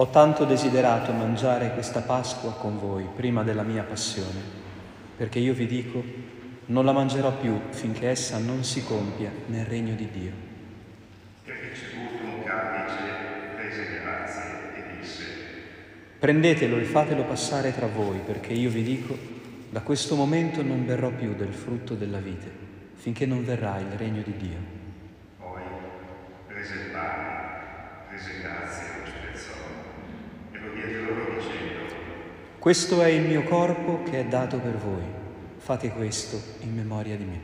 Ho tanto desiderato mangiare questa Pasqua con voi prima della mia passione, perché io vi dico, non la mangerò più finché essa non si compia nel regno di Dio. E ricevuto un calice, rese grazie e disse, Prendetelo e fatelo passare tra voi, perché io vi dico, da questo momento non berrò più del frutto della vite, finché non verrà il regno di Dio. poi prese il pane, rese grazie e lo spezzò, e lo diede loro dicendo, Questo è il mio corpo che è dato per voi. Fate questo in memoria di me.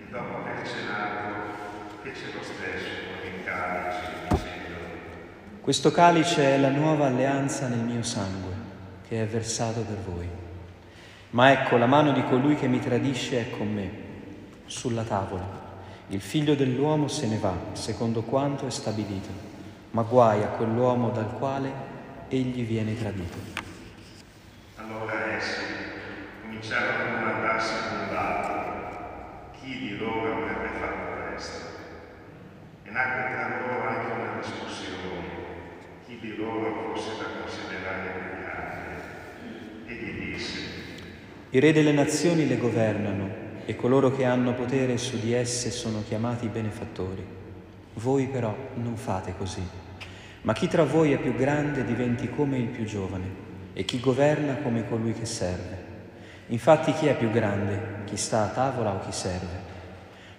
e dopo aver cenato, fece lo stesso con il calice, dicendo, Questo calice è la nuova alleanza nel mio sangue, che è versato per voi. Ma ecco, la mano di colui che mi tradisce è con me, sulla tavola. Il figlio dell'uomo se ne va, secondo quanto è stabilito, ma guai a quell'uomo dal quale egli viene tradito. Allora essi cominciarono a domandarsi l'un l'altro chi di loro avrebbe fatto questo. E nacque tra loro anche una discussione, chi di loro fosse da considerare peccante. Egli disse, I re delle nazioni le governano e coloro che hanno potere su di esse sono chiamati benefattori. Voi però non fate così. Ma chi tra voi è più grande diventi come il più giovane e chi governa come colui che serve. Infatti chi è più grande, chi sta a tavola o chi serve?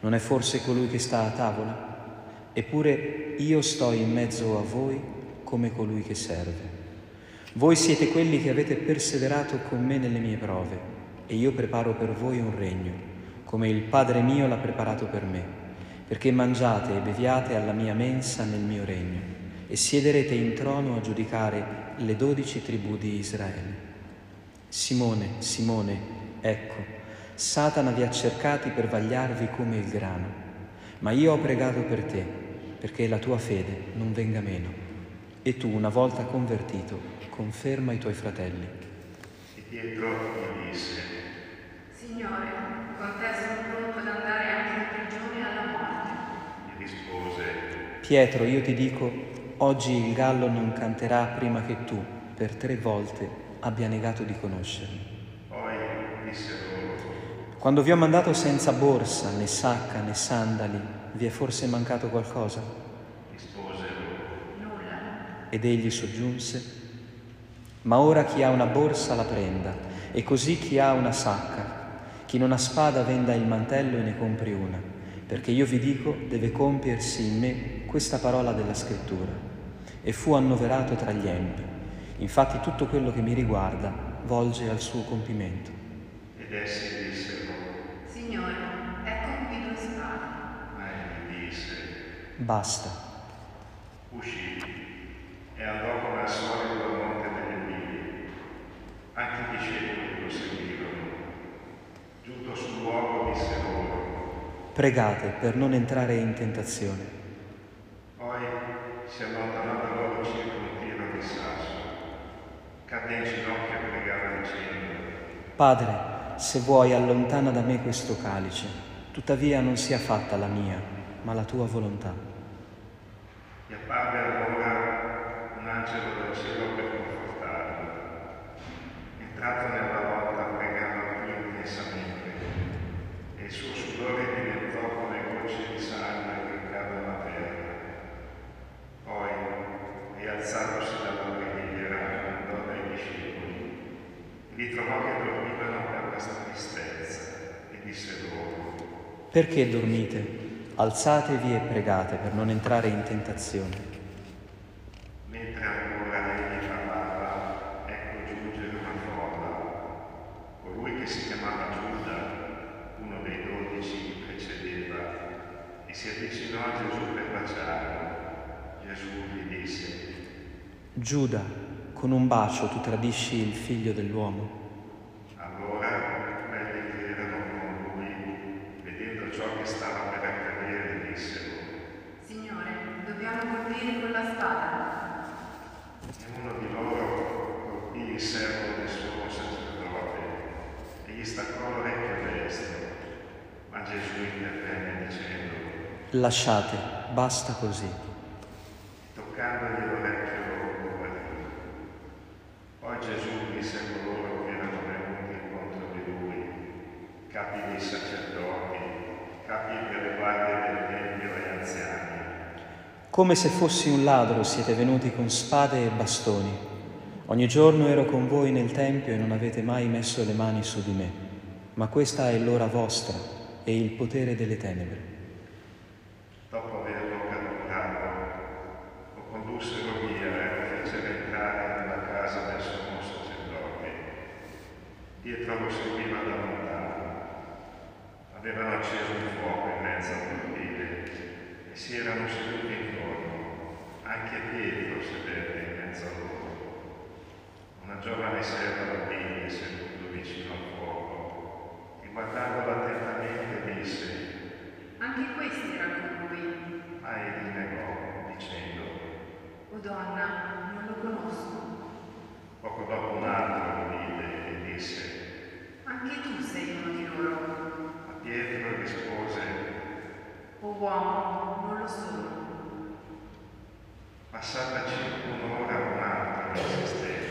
Non è forse colui che sta a tavola? Eppure io sto in mezzo a voi come colui che serve. Voi siete quelli che avete perseverato con me nelle mie prove e io preparo per voi un regno, come il Padre mio l'ha preparato per me, perché mangiate e beviate alla mia mensa nel mio regno e siederete in trono a giudicare le dodici tribù di Israele. Simone, Simone, ecco, Satana vi ha cercati per vagliarvi come il grano, ma io ho pregato per te, perché la tua fede non venga meno. E tu, una volta convertito, conferma i tuoi fratelli. e Pietro gli disse, Signore, con te sono pronto ad andare anche in prigione alla morte. gli rispose, Pietro, io ti dico, oggi il gallo non canterà prima che tu, per tre volte, abbia negato di conoscermi. poi disse loro, Quando vi ho mandato senza borsa, né sacca, né sandali, vi è forse mancato qualcosa? rispose loro, Nulla. Ed egli soggiunse, ma ora chi ha una borsa la prenda, e così chi ha una sacca. Chi non ha spada venda il mantello e ne compri una, perché io vi dico deve compiersi in me questa parola della scrittura. E fu annoverato tra gli empi. Infatti tutto quello che mi riguarda volge al suo compimento. ed essi dissero, Signore, ecco qui due spade. ma egli disse, Basta. uscì e andò come al solito al monte delle Olive. Anche i discepoli lo seguirono. Giunto sul luogo disse loro, Pregate per non entrare in tentazione. poi si allontanò da loro circa un tiro di sasso. Cadde in ginocchio e pregava dicendo, Padre, se vuoi allontana da me questo calice, tuttavia non sia fatta la mia, ma la tua volontà. Gli apparve allora un angelo del cielo per confortarlo. Entrato nella lotta pregava più intensamente e il suo sudore diventò come gocce di sangue che cadono a terra. Poi, rialzatosi dalla preghiera, andò dai discepoli. Li trovò che dormivano per questa tristezza e disse loro, Perché dormite? Alzatevi e pregate per non entrare in tentazione. Mentre ancora egli parlava, ecco giungere una folla. Colui che si chiamava Giuda, uno dei dodici, precedeva e si avvicinò a Gesù per baciarlo. Gesù gli disse, Giuda, con un bacio tu tradisci il figlio dell'uomo. allora quelli che erano con lui, vedendo ciò che stava per accadere, dissero, Signore, dobbiamo colpire con la spada. E uno di loro colpì il servo del suo sacerdote e gli staccò l'orecchio destro. Ma Gesù intervenne dicendo, Lasciate, basta così. toccandogli l'orecchio lo guarì. Poi Gesù disse a coloro che erano venuti contro di lui, capi dei sacerdoti, capi delle guardie del Tempio e anziani. Come se fossi un ladro siete venuti con spade e bastoni. Ogni giorno ero con voi nel Tempio e non avete mai messo le mani su di me, ma questa è l'ora vostra e il potere delle tenebre. Dopo averlo catturato, lo condussero via e lo fecero entrare nella casa del sommo sacerdote. Pietro lo seguiva da lontano. Avevano acceso un fuoco in mezzo al cortile e si erano seduti intorno. Anche Pietro sedette in mezzo a loro. Una giovane serva bambina seduta vicino al fuoco. E guardandola attentamente disse Anche questi erano con lui. ma egli negò, dicendo, O donna, non lo conosco. poco dopo un altro lo vide e disse, Anche tu sei uno di loro. ma Pietro rispose, O uomo, non lo sono. passata circa un'ora un altro insisteva,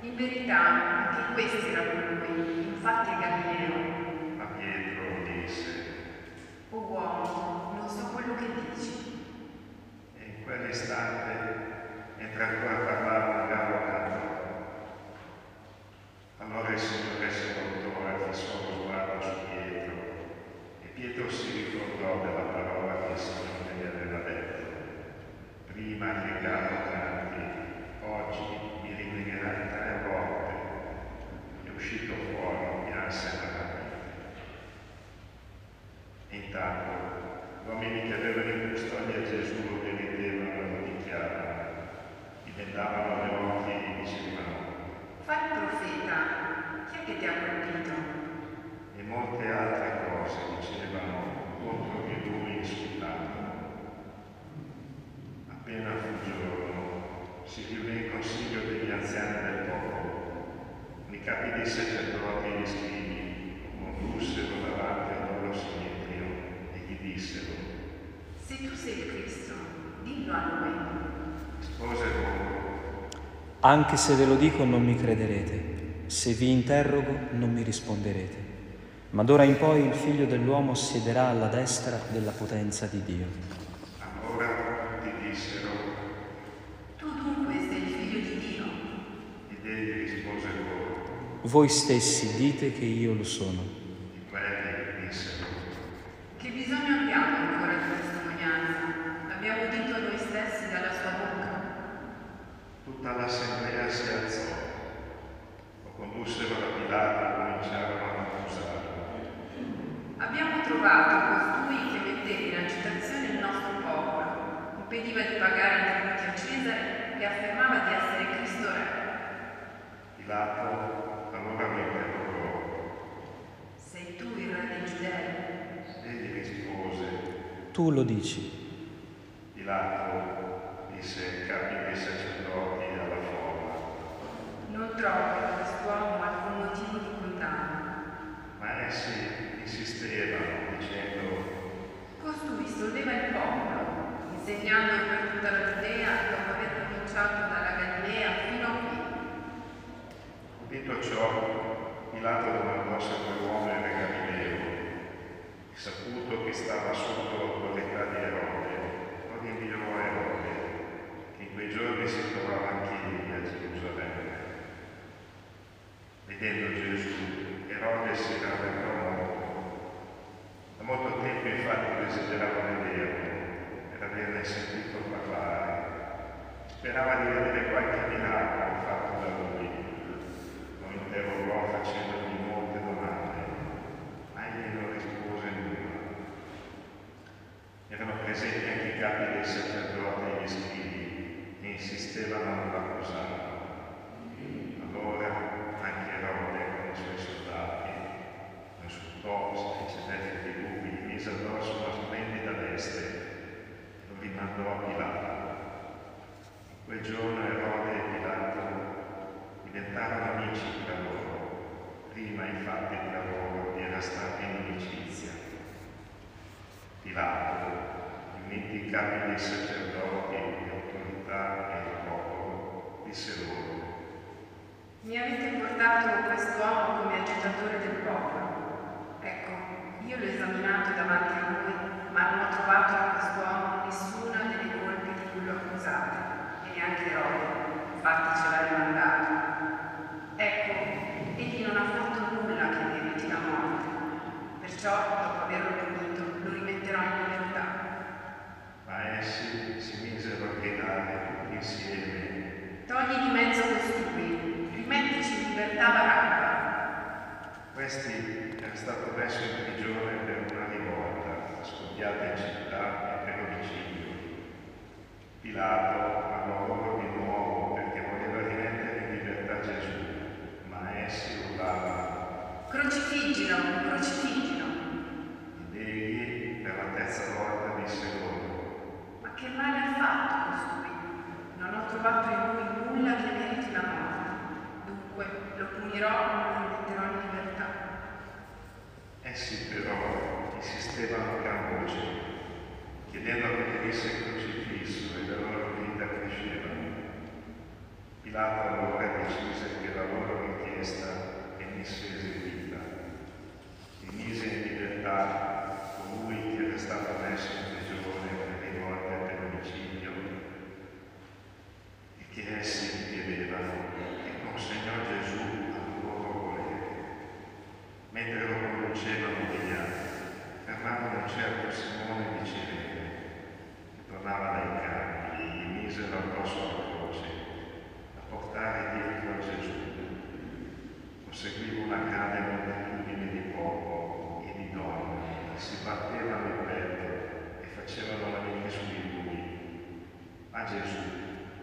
In verità, anche questi erano con lui. Infatti è Galileo. ma Pietro disse, O uomo, non so quello che dici. e in quell'istante, mentre ancora parlava un gallo cantò. Allora il Signore si voltò e fissò lo sguardo su Pietro, e Pietro si ricordò della parola che il Signore gli aveva detto. Prima che il gallo canti, oggi mi rinnegherai tre volte. E uscito fuori, pianse amaramente. E intanto gli uomini che avevano in custodia Gesù lo deridevano e lo dichiaravano, gli vendavano le occhi e gli dicevano, Fai il profeta. Chi è che ti ha colpito? e molte altre cose dicevano contro di lui insultandolo. Appena fu giorno, si riunì il consiglio degli anziani del popolo. I capi dei sacerdoti e gli scrivi lo condussero davanti al loro sinedrio e gli dissero, Se tu sei il Cristo, dillo a noi. rispose loro, Anche se ve lo dico non mi crederete, se vi interrogo non mi risponderete. Ma d'ora in poi il figlio dell'uomo siederà alla destra della potenza di Dio. allora tutti dissero, Tu dunque sei il figlio di Dio. ed egli rispose loro, Voi stessi dite che io lo sono. e quelli dissero, Che bisogno abbiamo ancora di testimonianza? Abbiamo udito noi stessi dalla sua bocca. Tutta l'assemblea si alzò, lo condussero da Pilato e cominciarono ad accusarlo. Abbiamo trovato costui che metteva in agitazione il nostro popolo, impediva di pagare i tributi a Cesare e affermava di essere Cristo Re. Pilato allora lo interrogò. Sei tu il re dei Giudei? Egli rispose, Tu lo dici. Pilato disse ai capi dei sacerdoti alla folla, Non trovo per quest'uomo alcun motivo di condanna. ma essi insistevano dicendo, Costui solleva il popolo, insegnando per tutta la Giudea dopo aver cominciato dalla Galilea fino a qui. Udito ciò, Pilato domandò se quell'uomo era Galileo, e saputo che stava sotto l'autorità di Erode, lo rinviò a Erode, che in quei giorni si trovava anch'egli a Gerusalemme. Vedendo Gesù, Erode si rallegrò molto. Da molto tempo infatti desiderava vederlo, per averne sentito parlare. Sperava di vedere qualche miracolo fatto da lui. Lo interrogò facendogli molte domande, ma egli non rispose nulla. Erano presenti anche i capi dei sacerdoti e gli scrivi che insistevano nell'accusarlo. Allora anche Erode con i suoi soldati lo insultò, si fece di lui, gli mise addosso una splendida veste e lo rimandò a Pilato. In quel giorno Erode e Pilato diventarono amici tra loro. Prima infatti tra loro era stata inimicizia. Pilato, riuniti i capi dei sacerdoti, le autorità e il popolo, disse loro, Mi avete portato quest'uomo come agitatore del popolo. Ecco, io l'ho esaminato davanti a voi, ma non ho trovato in quest'uomo nessuna delle colpe di cui lo accusate, e neanche Rode, infatti ce l'ha rimandato. Ecco, egli non ha fatto nulla che meriti la morte, perciò, dopo averlo punito, lo rimetterò in libertà. Ma essi si misero a gridare tutti insieme. Togli di mezzo costui, rimettici in libertà Barabba. Questi era stato messo in prigione per una rivolta, scoppiata in città e per omicidio. Pilato loro di nuovo perché voleva rimettere in libertà Gesù, ma essi urlavano. Crocifiggilo, crocifiggilo. Ed egli per la terza volta disse loro, Ma che male ha fatto costui? Non ho trovato in lui nulla che meriti la morte. Dunque lo punirò e lo rimetterò in libertà. Essi però insistevano a gran voce, chiedendo che venisse crocifisso e le loro grida crescevano. Pilato allora decise che la loro richiesta venisse eseguita e mise in libertà colui che era stato messo in prigione per rivolte per omicidio e che essi chiedevano e consegnò Gesù al loro volere. Mentre lo conducevano gli altri, fermavano un certo Simone di Cirene, che tornava dai campi, e gli misero addosso la croce, a portare dietro a Gesù. Lo seguiva una grande moltitudine di popolo e di donne, che si battevano il petto e facevano la lamenti su di lui. Ma Gesù,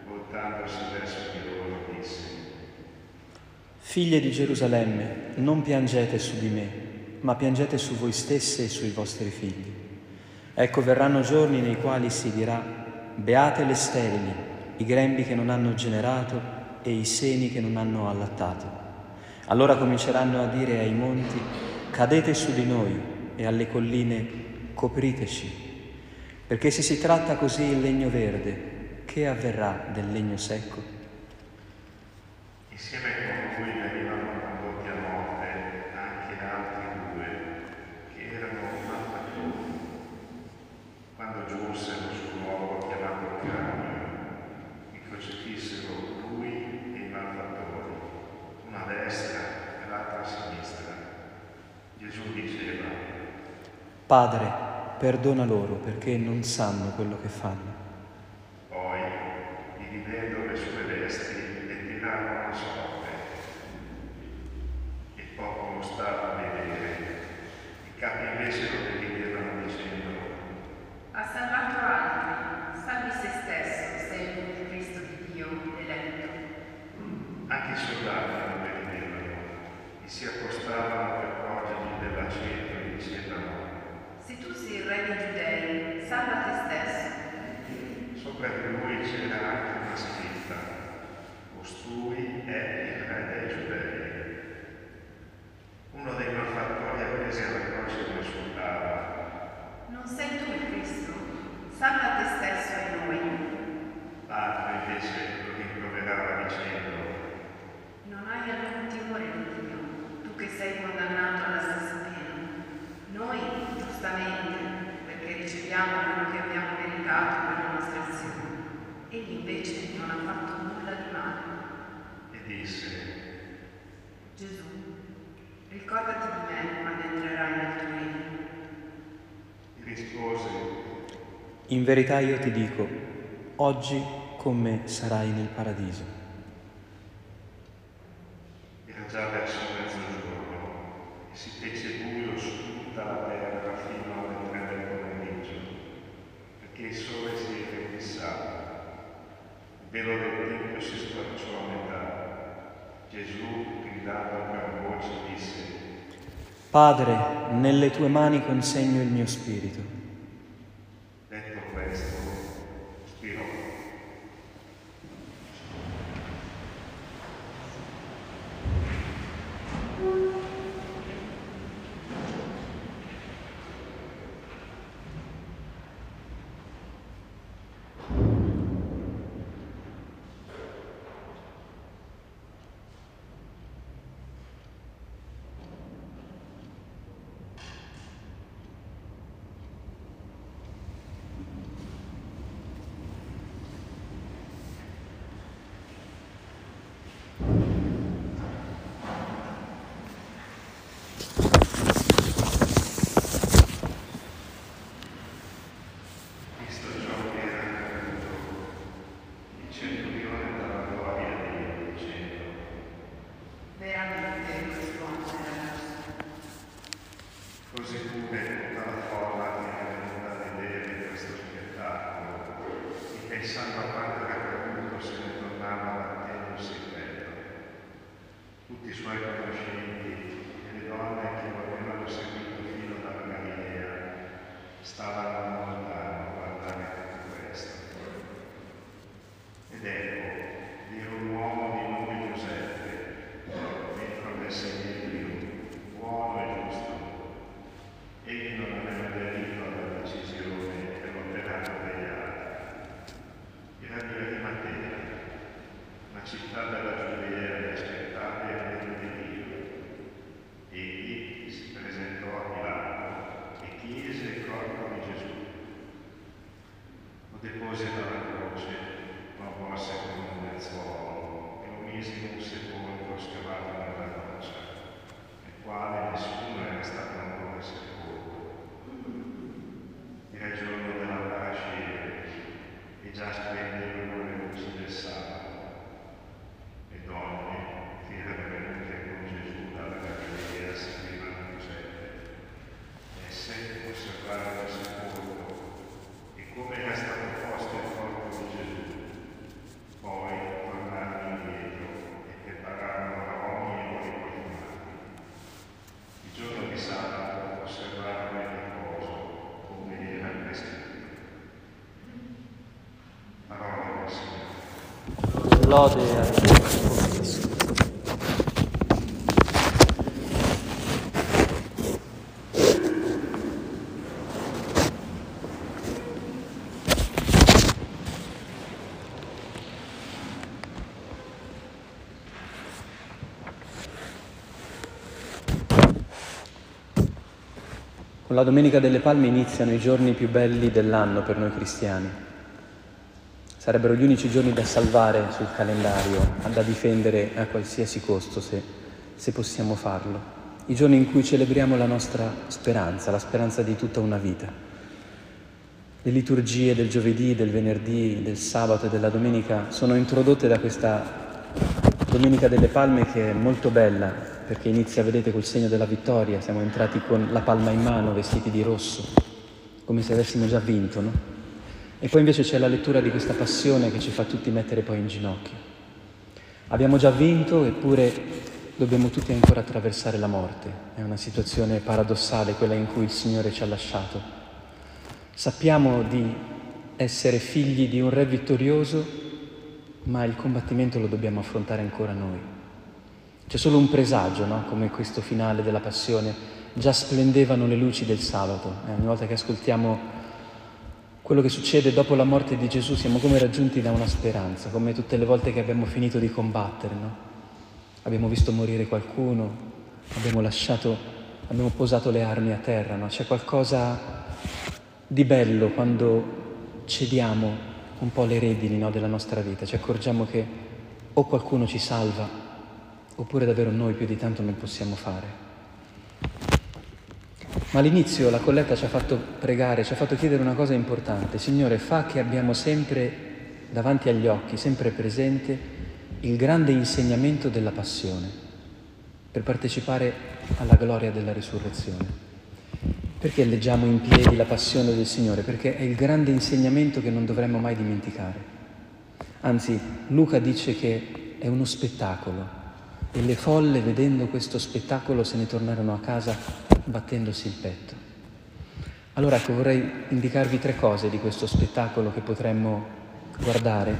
voltandosi verso di loro, disse, Figlie di Gerusalemme, non piangete su di me, ma piangete su voi stesse e sui vostri figli. Ecco, verranno giorni nei quali si dirà, beate le sterili, i grembi che non hanno generato e i seni che non hanno allattato. Allora cominceranno a dire ai monti, cadete su di noi, e alle colline, copriteci. Perché se si tratta così il legno verde, che avverrà del legno secco? Insieme con lui venivano condotti a morte anche altri due che erano malfattori. Quando giunsero sul luogo chiamato Cranio, li crocifissero lui e i malfattori, una a destra e l'altra a sinistra. Gesù diceva, Padre, perdona loro perché non sanno quello che fanno. poi, dividendo le sue vesti, le tirarono a sorte. Il popolo stava a vedere, i capi invece lo dividevano dicendo, Ha salvato altri, salvi se stesso, sei il Cristo di Dio, eletto. Anche i soldati non vedevano e si accostavano per porgergli dell'aceto e dicevano, Se tu sei il re dei giudei, salva te stesso. sopra di lui c'era anche una scritta, costui è il re dei giudei. Uno dei malfattori appesi alla croce lo insultava, Non sei tu il Cristo, salva te stesso e noi. l'altro invece lo rimproverava dicendo, Non hai alcun timore di Dio, tu che sei condannato alla stessa pena. Noi, giustamente, perché riceviamo quello che abbiamo meritato per la nostra azione. Egli invece non ha fatto nulla di male. e disse, Gesù, ricordati di me quando entrerai nel tuo regno. e rispose, In verità io ti dico, oggi con me sarai nel paradiso. Era già verso mezzogiorno e si fece buio su tutta la terra fino alle tre del pomeriggio, perché il sole si era fissato. Il velo del tempio si squarciò a metà. Gesù, gridando a gran voce, disse, Padre, nelle tue mani consegno il mio spirito. Città della Giudea che aspettava il regno di Dio. Egli si presentò a Pilato e chiese il corpo di Gesù. Lo depose dalla croce, lo avvolse con un lenzuolo e lo mise in un sepolcro scavato nella roccia, nel quale nessuno era stato ancora sepolto. Era il giorno della parascena e già splendevano le luci del sabato. Le donne che erano venute con Gesù dalla Galilea seguivano Giuseppe. Esse osservarono il sepolcro e come era stato posto il corpo di Gesù. Poi tornarono indietro e prepararono aromi e oli profumati. Il giorno di sabato osservarono il riposo come era prescritto. Parola del Signore. Lode a Cristo. Con la Domenica delle Palme iniziano i giorni più belli dell'anno per noi cristiani. Sarebbero gli unici giorni da salvare sul calendario, da difendere a qualsiasi costo, se, se possiamo farlo. I giorni in cui celebriamo la nostra speranza, la speranza di tutta una vita. Le liturgie del giovedì, del venerdì, del sabato e della domenica sono introdotte da questa Domenica delle Palme che è molto bella perché inizia, vedete, col segno della vittoria, siamo entrati con la palma in mano, vestiti di rosso, come se avessimo già vinto, no? E poi invece c'è la lettura di questa passione che ci fa tutti mettere poi in ginocchio. Abbiamo già vinto, eppure dobbiamo tutti ancora attraversare la morte. È una situazione paradossale quella in cui il Signore ci ha lasciato. Sappiamo di essere figli di un re vittorioso, ma il combattimento lo dobbiamo affrontare ancora noi. C'è solo un presagio, no? come questo finale della passione. Già splendevano le luci del sabato. E ogni volta che ascoltiamo quello che succede dopo la morte di Gesù siamo come raggiunti da una speranza, come tutte le volte che abbiamo finito di combattere, no? Abbiamo visto morire qualcuno, abbiamo lasciato, abbiamo posato le armi a terra, no? C'è qualcosa di bello quando cediamo un po' le redini no, della nostra vita, ci accorgiamo che o qualcuno ci salva, oppure davvero noi più di tanto non possiamo fare. Ma all'inizio la colletta ci ha fatto pregare, ci ha fatto chiedere una cosa importante. Signore, fa che abbiamo sempre davanti agli occhi, sempre presente, il grande insegnamento della passione, per partecipare alla gloria della risurrezione. Perché leggiamo in piedi la passione del Signore? Perché è il grande insegnamento che non dovremmo mai dimenticare. Anzi, Luca dice che è uno spettacolo e le folle vedendo questo spettacolo se ne tornarono a casa battendosi il petto. Allora ecco, vorrei indicarvi tre cose di questo spettacolo che potremmo guardare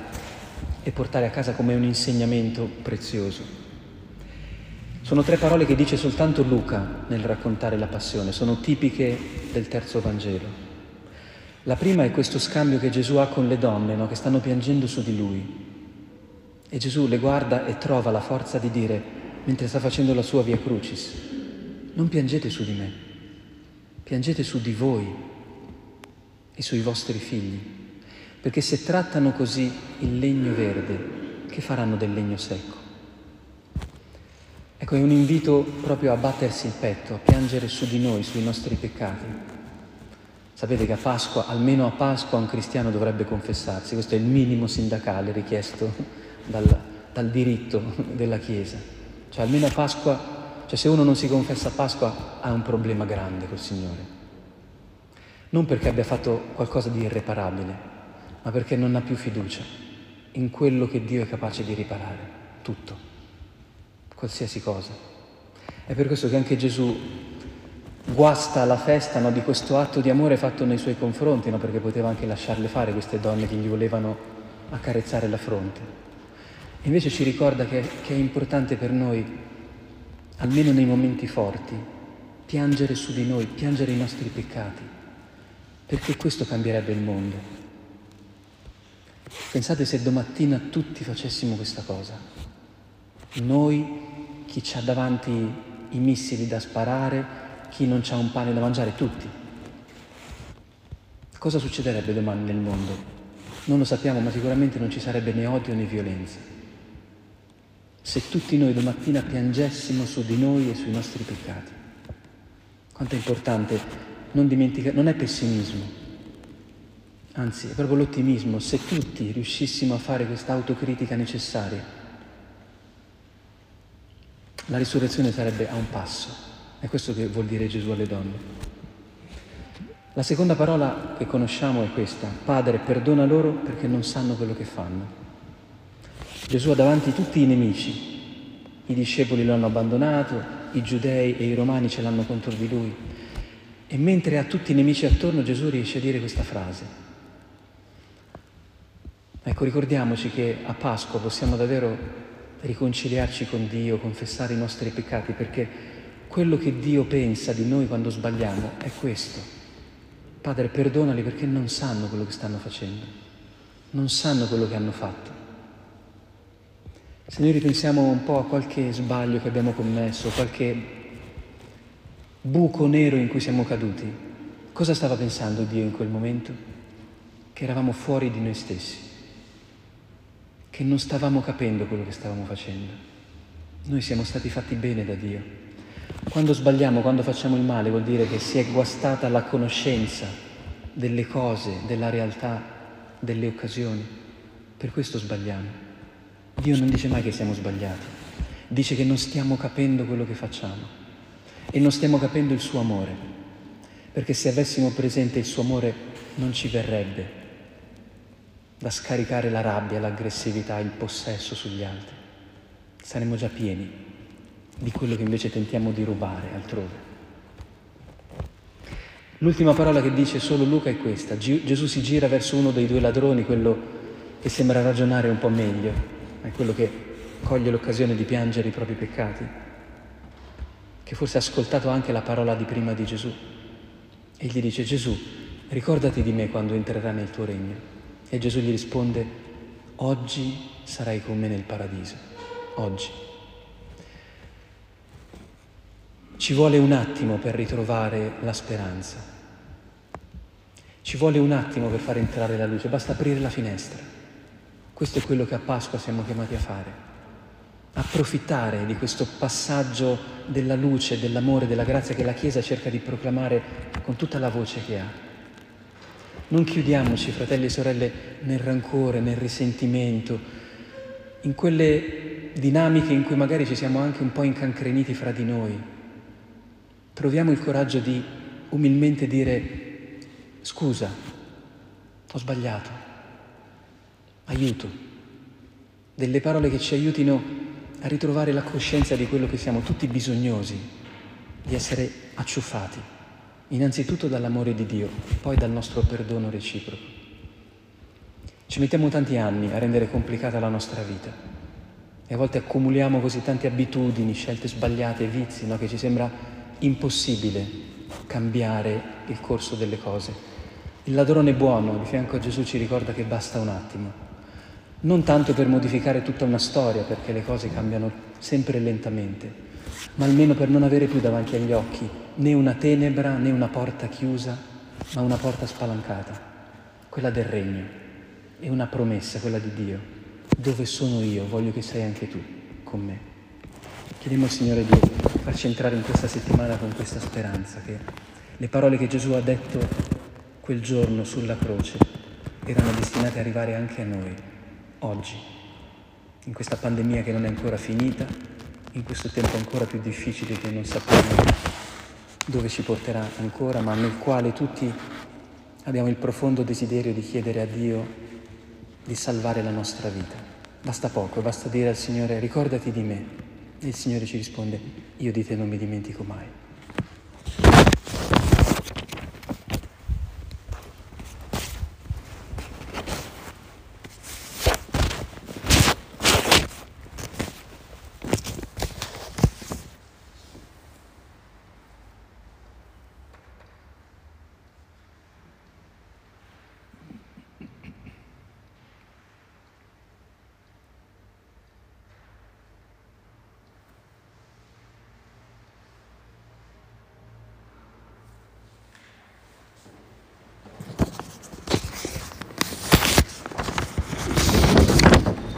e portare a casa come un insegnamento prezioso. Sono tre parole che dice soltanto Luca nel raccontare la passione, sono tipiche del terzo Vangelo. La prima è questo scambio che Gesù ha con le donne, no? che stanno piangendo su di lui. E Gesù le guarda e trova la forza di dire, mentre sta facendo la sua via crucis, non piangete su di me, piangete su di voi e sui vostri figli, perché se trattano così il legno verde, che faranno del legno secco? Ecco, è un invito proprio a battersi il petto, a piangere su di noi, sui nostri peccati. Sapete che a Pasqua, almeno a Pasqua, un cristiano dovrebbe confessarsi, questo è il minimo sindacale richiesto dal, dal diritto della Chiesa. Cioè almeno a Pasqua, cioè se uno non si confessa a Pasqua ha un problema grande col Signore. Non perché abbia fatto qualcosa di irreparabile, ma perché non ha più fiducia in quello che Dio è capace di riparare, tutto. qualsiasi cosa. È per questo che anche Gesù guasta la festa no, di questo atto di amore fatto nei suoi confronti, no, perché poteva anche lasciarle fare queste donne che gli volevano accarezzare la fronte. Invece ci ricorda che, che è importante per noi, almeno nei momenti forti, piangere su di noi, piangere i nostri peccati, perché questo cambierebbe il mondo. Pensate se domattina tutti facessimo questa cosa. Noi, chi ha davanti i missili da sparare, chi non ha un pane da mangiare, tutti. Cosa succederebbe domani nel mondo? Non lo sappiamo, ma sicuramente non ci sarebbe né odio né violenza. Se tutti noi domattina piangessimo su di noi e sui nostri peccati. Quanto è importante non dimenticare, non è pessimismo, anzi è proprio l'ottimismo, se tutti riuscissimo a fare questa autocritica necessaria, la risurrezione sarebbe a un passo. È questo che vuol dire Gesù alle donne. La seconda parola che conosciamo è questa, Padre, perdona loro perché non sanno quello che fanno. Gesù ha davanti tutti i nemici, i discepoli lo hanno abbandonato, i giudei e i romani ce l'hanno contro di lui. E mentre ha tutti i nemici attorno Gesù riesce a dire questa frase. Ecco, ricordiamoci che a Pasqua possiamo davvero riconciliarci con Dio, confessare i nostri peccati, perché quello che Dio pensa di noi quando sbagliamo è questo. Padre, perdonali perché non sanno quello che stanno facendo, non sanno quello che hanno fatto. Se noi ripensiamo un po' a qualche sbaglio che abbiamo commesso, qualche buco nero in cui siamo caduti, cosa stava pensando Dio in quel momento? Che eravamo fuori di noi stessi, che non stavamo capendo quello che stavamo facendo. Noi siamo stati fatti bene da Dio quando sbagliamo, quando facciamo il male, vuol dire che si è guastata la conoscenza delle cose, della realtà, delle occasioni. Per questo sbagliamo. Dio non dice mai che siamo sbagliati, dice che non stiamo capendo quello che facciamo e non stiamo capendo il suo amore, perché se avessimo presente il suo amore non ci verrebbe da scaricare la rabbia, l'aggressività, il possesso sugli altri. Saremmo già pieni di quello che invece tentiamo di rubare altrove. L'ultima parola che dice solo Luca è questa. Gesù si gira verso uno dei due ladroni, quello che sembra ragionare un po' meglio, è quello che coglie l'occasione di piangere i propri peccati, che forse ha ascoltato anche la parola di prima di Gesù. E gli dice Gesù, ricordati di me quando entrerà nel tuo regno. E Gesù gli risponde, oggi sarai con me nel paradiso, oggi. Ci vuole un attimo per ritrovare la speranza. Ci vuole un attimo per far entrare la luce, basta aprire la finestra. Questo è quello che a Pasqua siamo chiamati a fare. Approfittare di questo passaggio della luce, dell'amore, della grazia che la Chiesa cerca di proclamare con tutta la voce che ha. Non chiudiamoci, fratelli e sorelle, nel rancore, nel risentimento, in quelle dinamiche in cui magari ci siamo anche un po' incancreniti fra di noi, troviamo il coraggio di umilmente dire scusa, ho sbagliato, aiuto, delle parole che ci aiutino a ritrovare la coscienza di quello che siamo tutti bisognosi, di essere acciuffati, innanzitutto dall'amore di Dio, poi dal nostro perdono reciproco. Ci mettiamo tanti anni a rendere complicata la nostra vita e a volte accumuliamo così tante abitudini, scelte sbagliate, vizi, no? che ci sembra impossibile cambiare il corso delle cose. Il ladrone buono di fianco a Gesù ci ricorda che basta un attimo, non tanto per modificare tutta una storia, perché le cose cambiano sempre lentamente, ma almeno per non avere più davanti agli occhi né una tenebra né una porta chiusa, ma una porta spalancata, quella del regno e una promessa, quella di Dio. Dove sono io, voglio che sei anche tu con me. Chiediamo al Signore di farci entrare in questa settimana con questa speranza che le parole che Gesù ha detto quel giorno sulla croce erano destinate ad arrivare anche a noi, oggi, in questa pandemia che non è ancora finita, in questo tempo ancora più difficile che non sappiamo dove ci porterà ancora, ma nel quale tutti abbiamo il profondo desiderio di chiedere a Dio di salvare la nostra vita. Basta poco, basta dire al Signore ricordati di me E il Signore ci risponde, io di te non mi dimentico mai.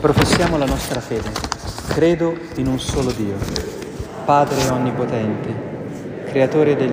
Professiamo la nostra fede. Credo in un solo Dio, Padre Onnipotente, Creatore del